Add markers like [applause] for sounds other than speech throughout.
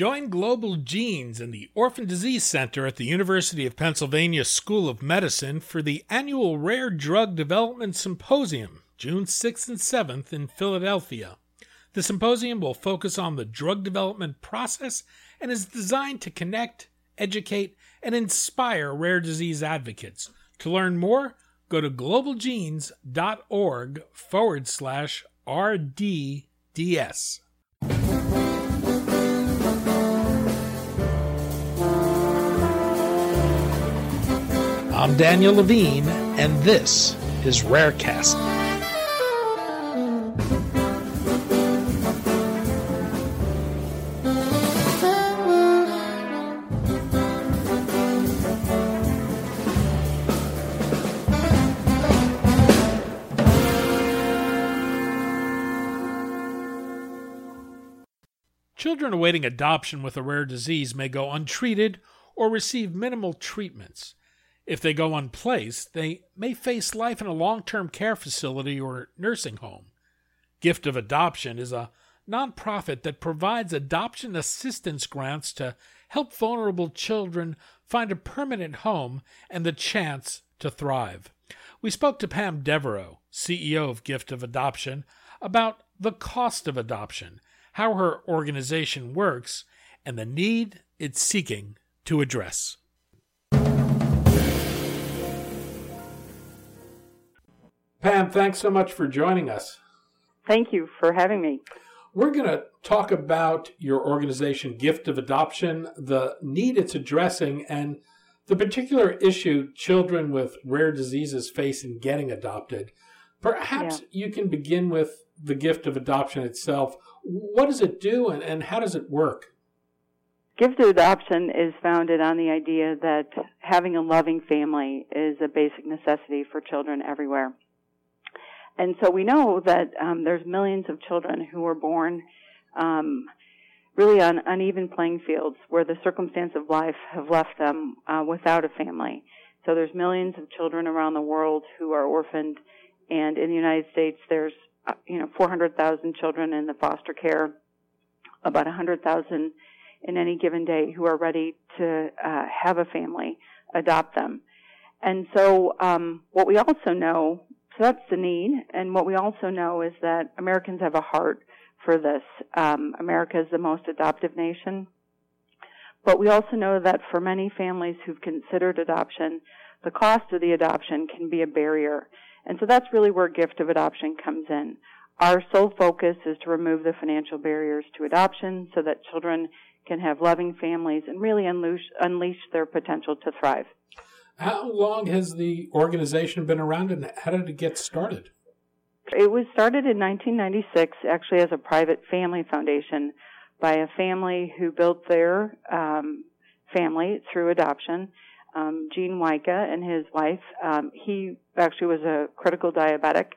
Join Global Genes and the Orphan Disease Center at the University of Pennsylvania School of Medicine for the annual Rare Drug Development Symposium, June 6th and 7th in Philadelphia. The symposium will focus on the drug development process and is designed to connect, educate, and inspire rare disease advocates. To learn more, go to globalgenes.org forward slash RDDS. I'm Daniel Levine, and this is Rarecast. Children awaiting adoption with a rare disease may go untreated or receive minimal treatments. If they go unplaced, they may face life in a long term care facility or nursing home. Gift of Adoption is a nonprofit that provides adoption assistance grants to help vulnerable children find a permanent home and the chance to thrive. We spoke to Pam Devereaux, CEO of Gift of Adoption, about the cost of adoption, how her organization works, and the need it's seeking to address. Pam, thanks so much for joining us. Thank you for having me. We're going to talk about your organization, Gift of Adoption, the need it's addressing, and the particular issue children with rare diseases face in getting adopted. Perhaps yeah. you can begin with the gift of adoption itself. What does it do and, and how does it work? Gift of adoption is founded on the idea that having a loving family is a basic necessity for children everywhere. And so we know that um, there's millions of children who were born um, really on uneven playing fields where the circumstance of life have left them uh, without a family. So there's millions of children around the world who are orphaned, and in the United States, there's uh, you know 400,000 children in the foster care, about 100,000 in any given day who are ready to uh, have a family, adopt them. And so, um, what we also know so that's the need. And what we also know is that Americans have a heart for this. Um, America is the most adoptive nation. But we also know that for many families who've considered adoption, the cost of the adoption can be a barrier. And so that's really where gift of adoption comes in. Our sole focus is to remove the financial barriers to adoption so that children can have loving families and really unleash, unleash their potential to thrive. How long has the organization been around and how did it get started? It was started in 1996, actually as a private family foundation by a family who built their um, family through adoption. Um, Gene Wyka and his wife, um, he actually was a critical diabetic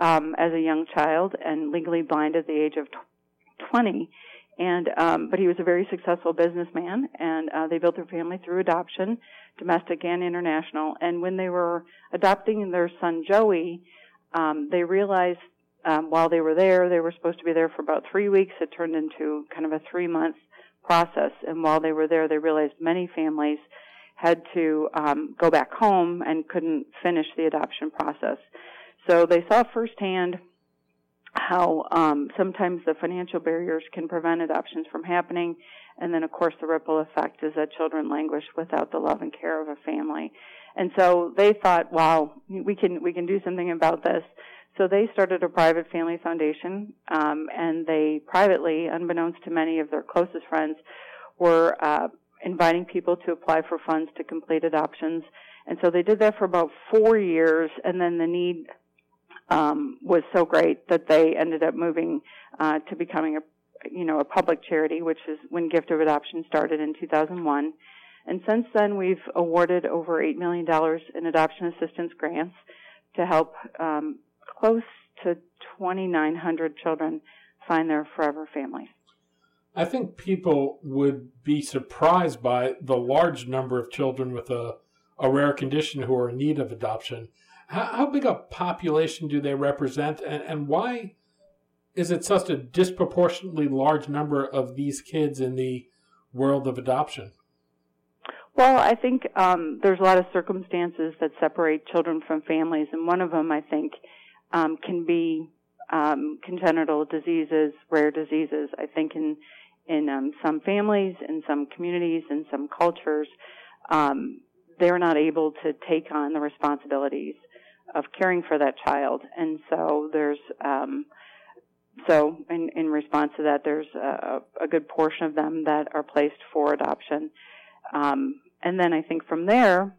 um, as a young child and legally blind at the age of 20 and um, but he was a very successful businessman, and uh, they built their family through adoption, domestic and international. And when they were adopting their son Joey, um, they realized um, while they were there, they were supposed to be there for about three weeks. It turned into kind of a three month process, and while they were there, they realized many families had to um, go back home and couldn't finish the adoption process. So they saw firsthand how um, sometimes the financial barriers can prevent adoptions from happening, and then of course the ripple effect is that children languish without the love and care of a family. And so they thought, wow, we can we can do something about this. So they started a private family foundation, um, and they privately, unbeknownst to many of their closest friends, were uh, inviting people to apply for funds to complete adoptions. And so they did that for about four years, and then the need um, was so great that they ended up moving uh, to becoming a you know a public charity, which is when Gift of Adoption started in 2001. And since then, we've awarded over $8 million in adoption assistance grants to help um, close to 2,900 children find their forever families. I think people would be surprised by the large number of children with a, a rare condition who are in need of adoption. How, how big a population do they represent, and, and why is it such a disproportionately large number of these kids in the world of adoption? Well, I think um, there's a lot of circumstances that separate children from families, and one of them, I think, um, can be um, congenital diseases, rare diseases. I think in in um, some families, in some communities, in some cultures, um, they're not able to take on the responsibilities of caring for that child, and so there's um, so in, in response to that, there's a, a, good portion of them that are placed for adoption. Um, and then I think from there,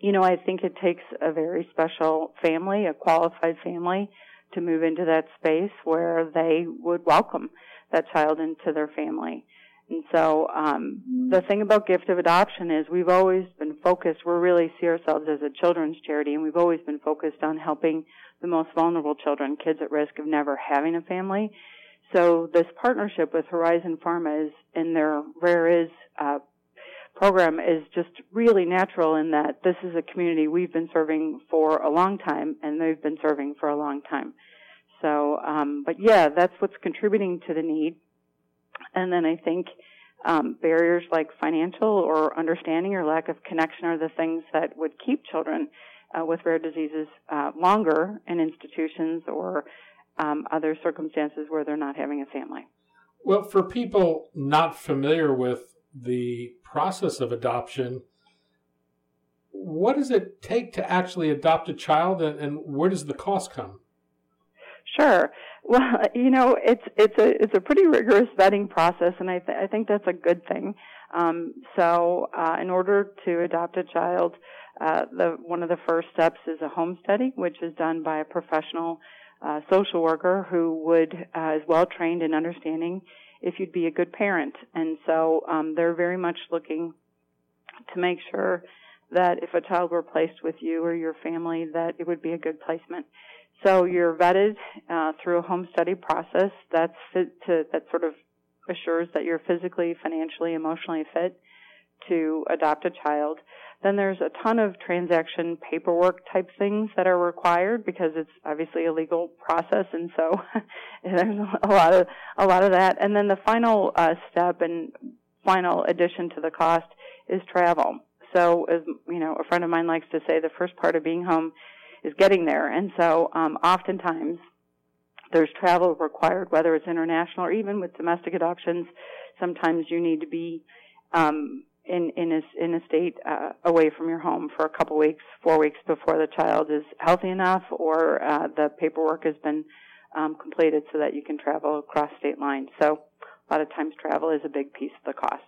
you know, I think it takes a very special family, a qualified family, to move into that space where they would welcome that child into their family. And so um, the thing about gift of adoption is we've always been focused. We really see ourselves as a children's charity, and we've always been focused on helping the most vulnerable children, kids at risk of never having a family. So this partnership with Horizon Pharma is in their Rare Is uh, program is just really natural in that this is a community we've been serving for a long time, and they've been serving for a long time. So, um, but yeah, that's what's contributing to the need. And then I think um, barriers like financial or understanding or lack of connection are the things that would keep children uh, with rare diseases uh, longer in institutions or um, other circumstances where they're not having a family. Well, for people not familiar with the process of adoption, what does it take to actually adopt a child, and, and where does the cost come? Sure. Well, [laughs] you know, it's it's a it's a pretty rigorous vetting process, and I th- I think that's a good thing. Um, so, uh, in order to adopt a child, uh, the one of the first steps is a home study, which is done by a professional uh, social worker who would uh, is well trained in understanding if you'd be a good parent, and so um, they're very much looking to make sure that if a child were placed with you or your family, that it would be a good placement. So you're vetted uh, through a home study process. That's fit to, that sort of assures that you're physically, financially, emotionally fit to adopt a child. Then there's a ton of transaction paperwork type things that are required because it's obviously a legal process, and so [laughs] there's a lot of a lot of that. And then the final uh, step and final addition to the cost is travel. So, as you know, a friend of mine likes to say, the first part of being home is getting there. And so, um, oftentimes, there's travel required, whether it's international or even with domestic adoptions. Sometimes you need to be um, in in a, in a state uh, away from your home for a couple weeks, four weeks before the child is healthy enough, or uh, the paperwork has been um, completed so that you can travel across state lines. So, a lot of times, travel is a big piece of the cost.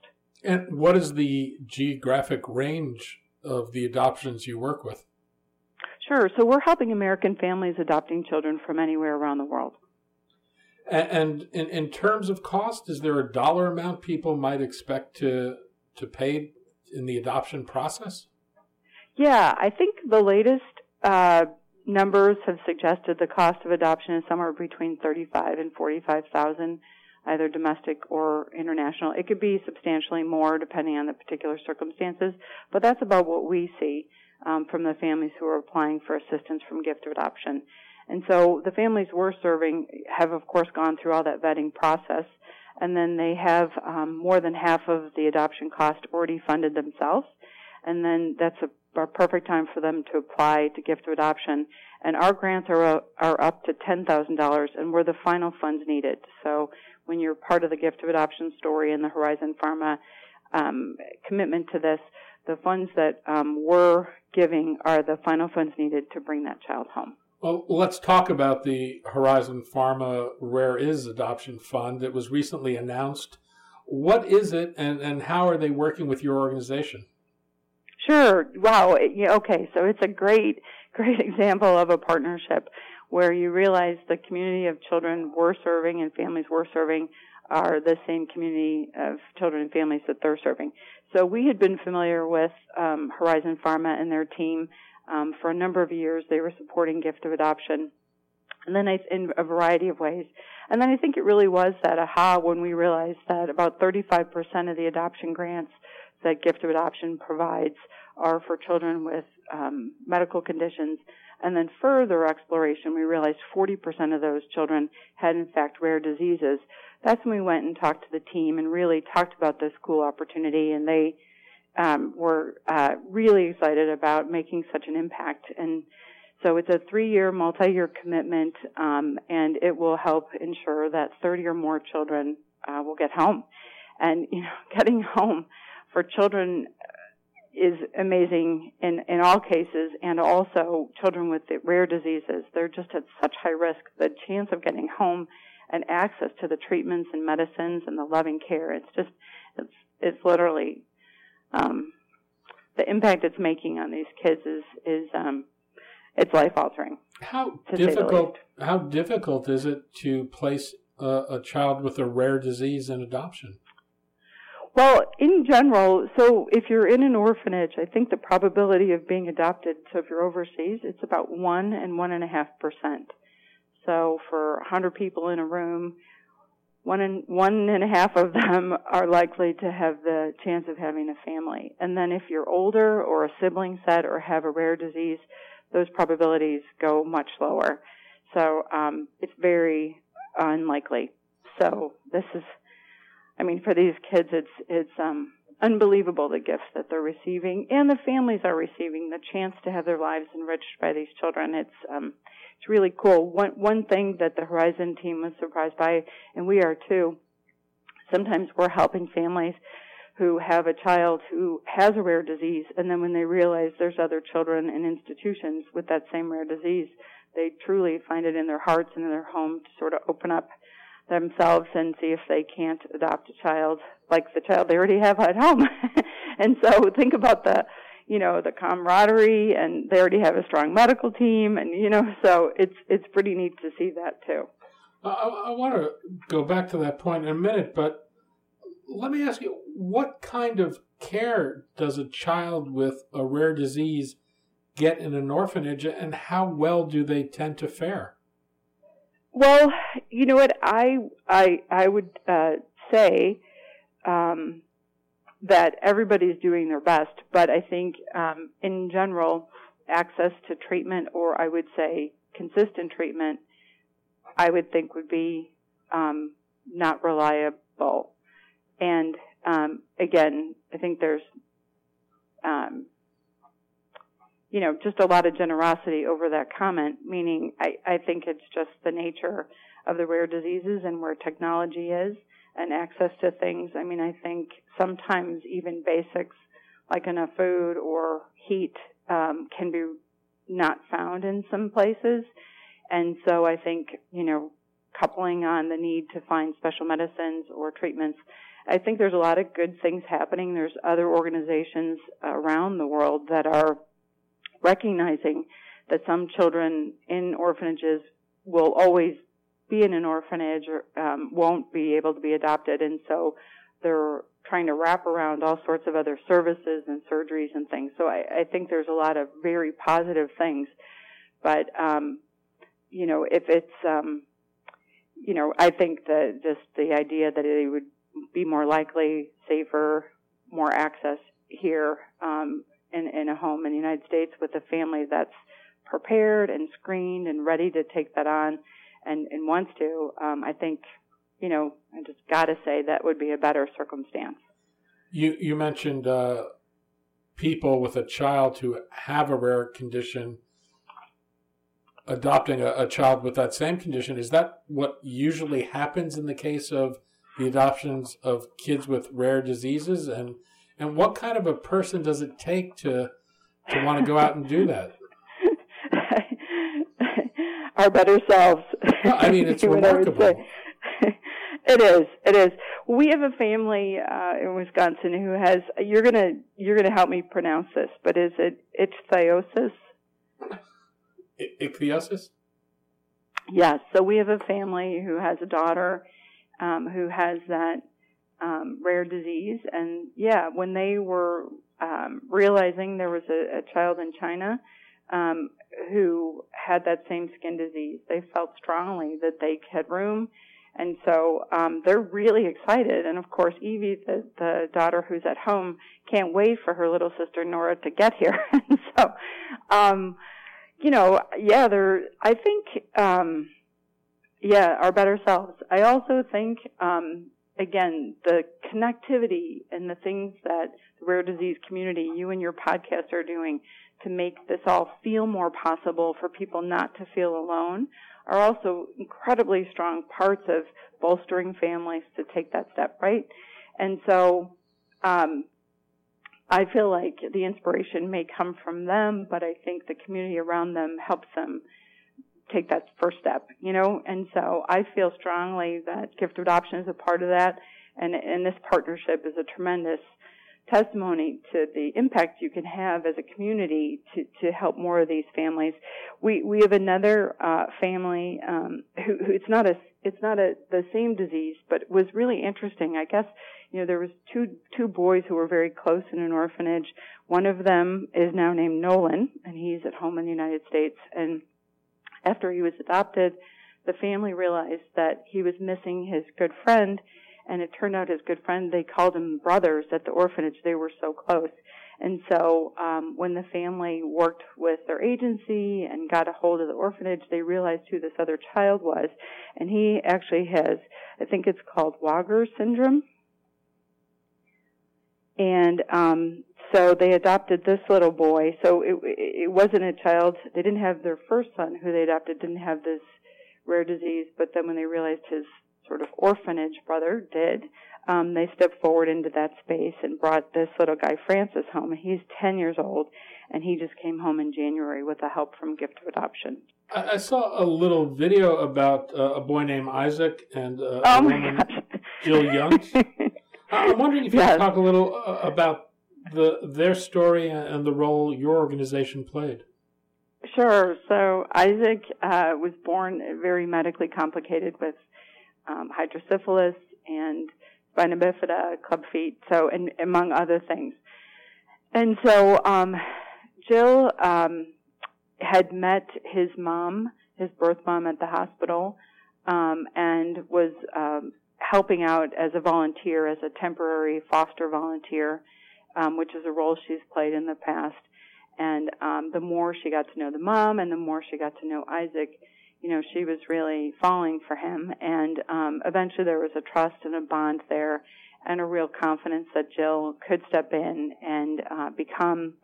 And what is the geographic range of the adoptions you work with? Sure. So we're helping American families adopting children from anywhere around the world. And in, in terms of cost, is there a dollar amount people might expect to to pay in the adoption process? Yeah, I think the latest uh, numbers have suggested the cost of adoption is somewhere between thirty-five and forty-five thousand, either domestic or international. It could be substantially more depending on the particular circumstances, but that's about what we see um, from the families who are applying for assistance from gift of adoption. And so the families we're serving have, of course, gone through all that vetting process, and then they have um, more than half of the adoption cost already funded themselves, and then that's a, a perfect time for them to apply to gift of adoption. And our grants are are up to ten thousand dollars, and we're the final funds needed. So when you're part of the gift of adoption story and the Horizon Pharma um, commitment to this, the funds that um, we're giving are the final funds needed to bring that child home. Well, let's talk about the Horizon Pharma Rare Is Adoption Fund that was recently announced. What is it, and, and how are they working with your organization? Sure. Wow. Okay. So it's a great, [laughs] great example of a partnership where you realize the community of children we're serving and families we're serving are the same community of children and families that they're serving. So we had been familiar with um, Horizon Pharma and their team um, for a number of years. They were supporting gift of adoption, and then I, in a variety of ways. And then I think it really was that aha when we realized that about 35% of the adoption grants that gift of adoption provides are for children with um, medical conditions And then further exploration, we realized 40% of those children had in fact rare diseases. That's when we went and talked to the team and really talked about this cool opportunity and they um, were uh, really excited about making such an impact. And so it's a three-year, multi-year commitment, um, and it will help ensure that 30 or more children uh, will get home. And you know, [laughs] getting home for children is amazing in in all cases, and also children with rare diseases. They're just at such high risk. The chance of getting home and access to the treatments and medicines and the loving care, it's just it's it's literally um, the impact it's making on these kids is is um, it's life altering. How difficult? How difficult is it to place a, a child with a rare disease in adoption? Well, in general, so if you're in an orphanage, I think the probability of being adopted, so if you're overseas, it's about one and one and a half percent. So for a hundred people in a room, one and one and a half of them [laughs] are likely to have the chance of having a family. And then if you're older or a sibling set or have a rare disease, those probabilities go much lower. So um, it's very unlikely. So this is, I mean, for these kids, it's it's um, unbelievable the gifts that they're receiving, and the families are receiving the chance to have their lives enriched by these children. It's um, it's really cool. One one thing that the Horizon team was surprised by, and we are too. Sometimes we're helping families who have a child who has a rare disease, and then when they realize there's other children in institutions with that same rare disease, they truly find it in their hearts and in their home to sort of open up themselves and see if they can't adopt a child like the child they already have at home. [laughs] and so think about the you know the camaraderie and they already have a strong medical team and you know so it's it's pretty neat to see that too i, I want to go back to that point in a minute but let me ask you what kind of care does a child with a rare disease get in an orphanage and how well do they tend to fare well you know what i i i would uh, say um, that everybody's doing their best, but I think um, in general, access to treatment, or I would say consistent treatment, I would think would be um, not reliable. And um, again, I think there's, um, you know, just a lot of generosity over that comment. Meaning, I, I think it's just the nature of the rare diseases and where technology is and access to things. I mean, I think sometimes even basics like enough food or heat um, can be not found in some places. And so I think, you know, coupling on the need to find special medicines or treatments, I think there's a lot of good things happening. There's other organizations around the world that are recognizing that some children in orphanages will always be in an orphanage or um, won't be able to be adopted, and so they're trying to wrap around all sorts of other services and surgeries and things. So I, I think there's a lot of very positive things, but um, you know, if it's um, you know, I think that just the idea that it would be more likely, safer, more access here um, in, in a home in the United States with a family that's prepared and screened and ready to take that on and, and wants to, um, I think, you know, I just got to say that would be a better circumstance. You you mentioned uh, people with a child who have a rare condition adopting a, a, child with that same condition. Is that what usually happens in the case of the adoptions of kids with rare diseases? And and what kind of a person does it take to to want to go out and do that? [laughs] our better selves. Well, I mean, it's [laughs] remarkable. [laughs] it is. It is. We have a family uh, in Wisconsin who has. You're gonna you're gonna help me pronounce this, but is it ichthyosis? Ichthyosis. Yes. So we have a family who has a daughter um, who has that um, rare disease, and yeah, when they were um, realizing there was a, a child in China um, who had that same skin disease. They felt strongly that they had room, and so um, they're really excited. And of course, Evie, the, the daughter who's at home, can't wait for her little sister Nora to get here. [laughs] so, um, you know, yeah, there. I think, um, yeah, our better selves. I also think, um, again, the connectivity and the things that the rare disease community, you and your podcast are doing to make this all feel more possible for people not to feel alone are also incredibly strong parts of bolstering families to take that step, right? And so, um, I feel like the inspiration may come from them, but I think the community around them helps them take that first step, you know? And so I feel strongly that gift adoption is a part of that. And, and this partnership is a tremendous testimony to the impact you can have as a community to, to help more of these families. We we have another uh, family um, who, who it's not a it's not a the same disease, but was really interesting. I guess you know there was two two boys who were very close in an orphanage. One of them is now named Nolan, and he's at home in the United States. And after he was adopted, the family realized that he was missing his good friend and it turned out his good friend they called him brothers at the orphanage. They were so close. And so um when the family worked with their agency and got a hold of the orphanage they realized who this other child was. And he actually has i think it's called WAGR syndrome. And um so they adopted this little boy so it it wasn't a child they didn't have their first son who they adopted didn't have this rare disease but then when they realized his sort of orphanage brother did, um, they stepped forward into that space and brought this little guy Francis home. He's 10 years old, and he just came home in January with the help from Gift of Adoption. I, I saw a little video about uh, a boy named Isaac and uh, oh a woman, Jill Youngs. [laughs] I'm wondering if you yes. could talk a little uh, about the their story and the role your organization played. Sure. So Isaac uh, was born very medically complicated with um, hydrocephalus and spina bifida, club feet, so and among other things. And so um, Jill um, had met his mom, his birth mom, at the hospital, um, and was um, helping out as a volunteer, as a temporary foster volunteer, um, which is a role she's played in the past. And um, the more she got to know the mom, and the more she got to know Isaac, you know, she was really falling for him. And um, eventually there was a trust and a bond there and a real confidence that Jill could step in and uh, become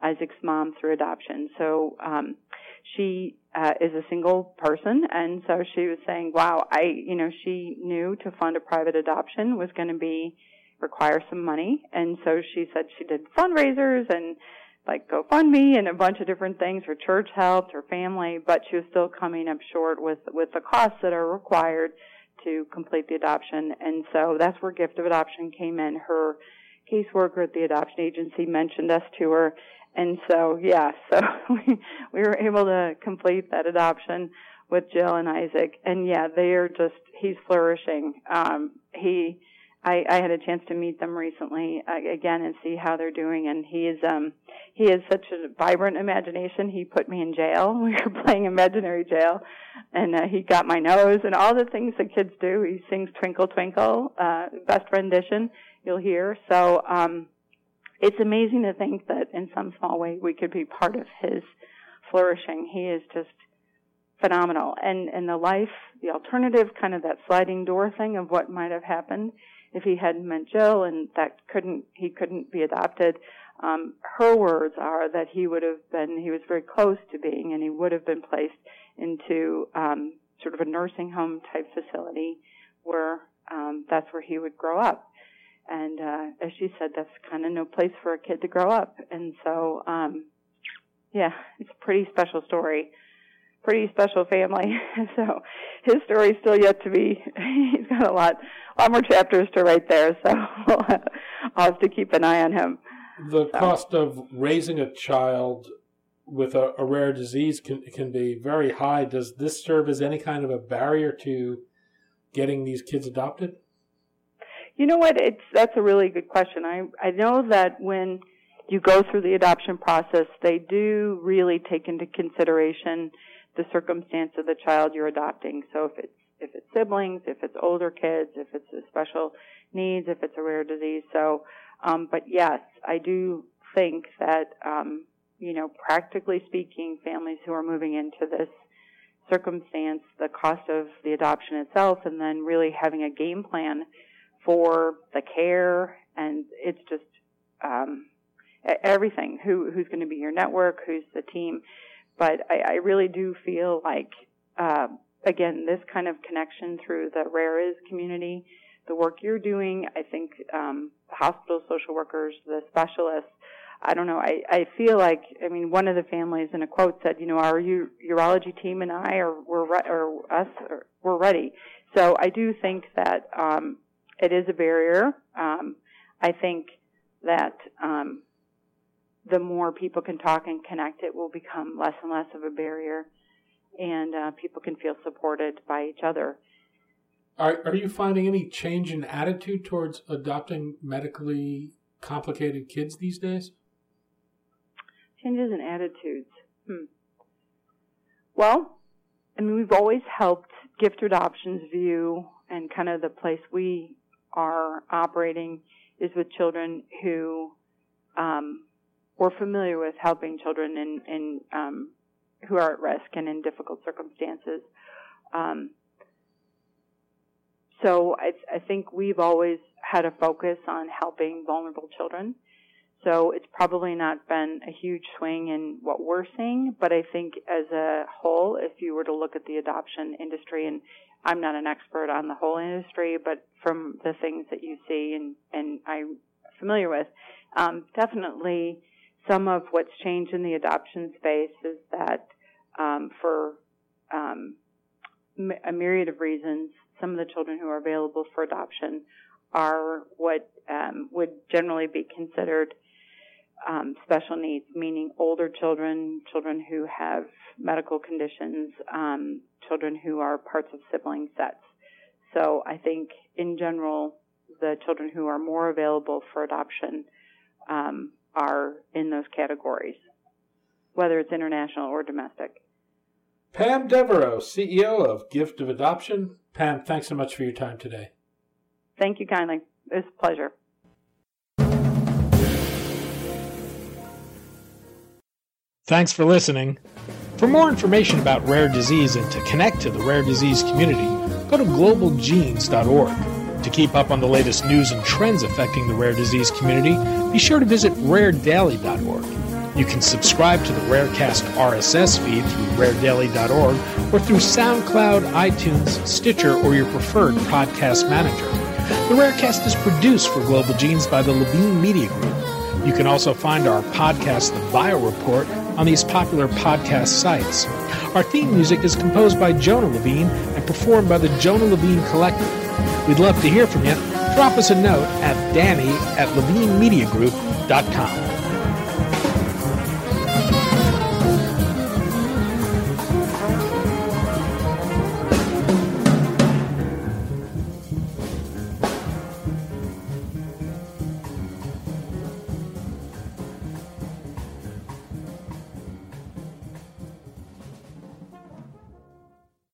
Isaac's mom through adoption. So um, she uh, is a single person, and so she was saying, "Wow, I, you know, she knew to fund a private adoption was going to be require some money, and so she said she did fundraisers and like GoFundMe and a bunch of different things. Her church helped, her family, but she was still coming up short with with the costs that are required to complete the adoption. And so that's where Gift of Adoption came in. Her caseworker at the adoption agency mentioned us to her. And so, yeah, [laughs] so we, we were able to complete that adoption with Jill and Isaac. And yeah, they are just, he's flourishing. Um, he, I, I had a chance to meet them recently uh, again and see how they're doing. And he is um, he has such a vibrant imagination. He put me in jail. [laughs] We were playing imaginary jail, and uh, he got my nose and all the things that kids do. He sings "Twinkle Twinkle," uh, best rendition you'll hear. So um, it's amazing to think that in some small way we could be part of his flourishing. He is just phenomenal. And and the life, the alternative, kind of that sliding door thing of what might have happened if he hadn't met Jill and that couldn't he couldn't be adopted. Um, her words are that he would have been he was very close to being and he would have been placed into um, sort of a nursing home type facility where um, that's where he would grow up. And uh, as she said, that's kind of no place for a kid to grow up. And so, um, yeah, it's a pretty special story pretty special family. [laughs] so his story is still yet to be. [laughs] He's got a lot, a lot more chapters to write there. So [laughs] I'll have to keep an eye on him. The so. cost of raising a child with a, a, rare disease can can be very high. Does this serve as any kind of a barrier to getting these kids adopted? You know what? It's that's a really good question. I I know that when you go through the adoption process, they do really take into consideration the circumstance of the child you're adopting. So if it's if it's siblings, if it's older kids, if it's a special needs, if it's a rare disease. So, um, but yes, I do think that um, you know, practically speaking, families who are moving into this circumstance, the cost of the adoption itself, and then really having a game plan for the care, and it's just um, everything. Who who's going to be your network? Who's the team? But I, I really do feel like, uh, again, this kind of connection through the Rare Is community, the work you're doing. I think um, hospital social workers, the specialists I don't know. I, I feel like, I mean, one of the families in a quote said, you know, our u- urology team and I are, we're, re- or us, are, we're ready. So I do think that, um, it is a barrier. Um, I think that, um, the more people can talk and connect, it will become less and less of a barrier, and uh, people can feel supported by each other. Are, are you finding any change in attitude towards adopting medically complicated kids these days? Changes in attitudes. Hmm. Well, I mean, we've always helped Gift Adoptions view and kind of the place we are operating is with children who um, we're familiar with helping children in, in um, who are at risk and in difficult circumstances. Um, so I, I think we've always had a focus on helping vulnerable children. So it's probably not been a huge swing in what we're seeing, but I think as a whole, if you were to look at the adoption industry, and I'm not an expert on the whole industry, but from the things that you see and, and I'm familiar with, um, definitely some of what's changed in the adoption space is that um, for um, a myriad of reasons, some of the children who are available for adoption are what um, would generally be considered um, special needs, meaning older children, children who have medical conditions, um, children who are parts of sibling sets. So I think in general, the children who are more available for adoption um, are in those categories, whether it's international or domestic. Pam Devereaux, CEO of Gift of Adoption. Pam, thanks so much for your time today. Thank you kindly. It was a pleasure. Thanks for listening. For more information about rare disease and to connect to the rare disease community, go to globalgenes.org. To keep up on the latest news and trends affecting the rare disease community, be sure to visit raredaily.org. You can subscribe to the Rarecast RSS feed through raredaily.org or through SoundCloud, iTunes, Stitcher, or your preferred podcast manager. The Rarecast is produced for Global Genes by the Levine Media Group. You can also find our podcast, The Bio Report, on these popular podcast sites. Our theme music is composed by Jonah Levine and performed by the Jonah Levine Collective. We'd love to hear from you. Drop us a note at danny at levinemediagroup.com.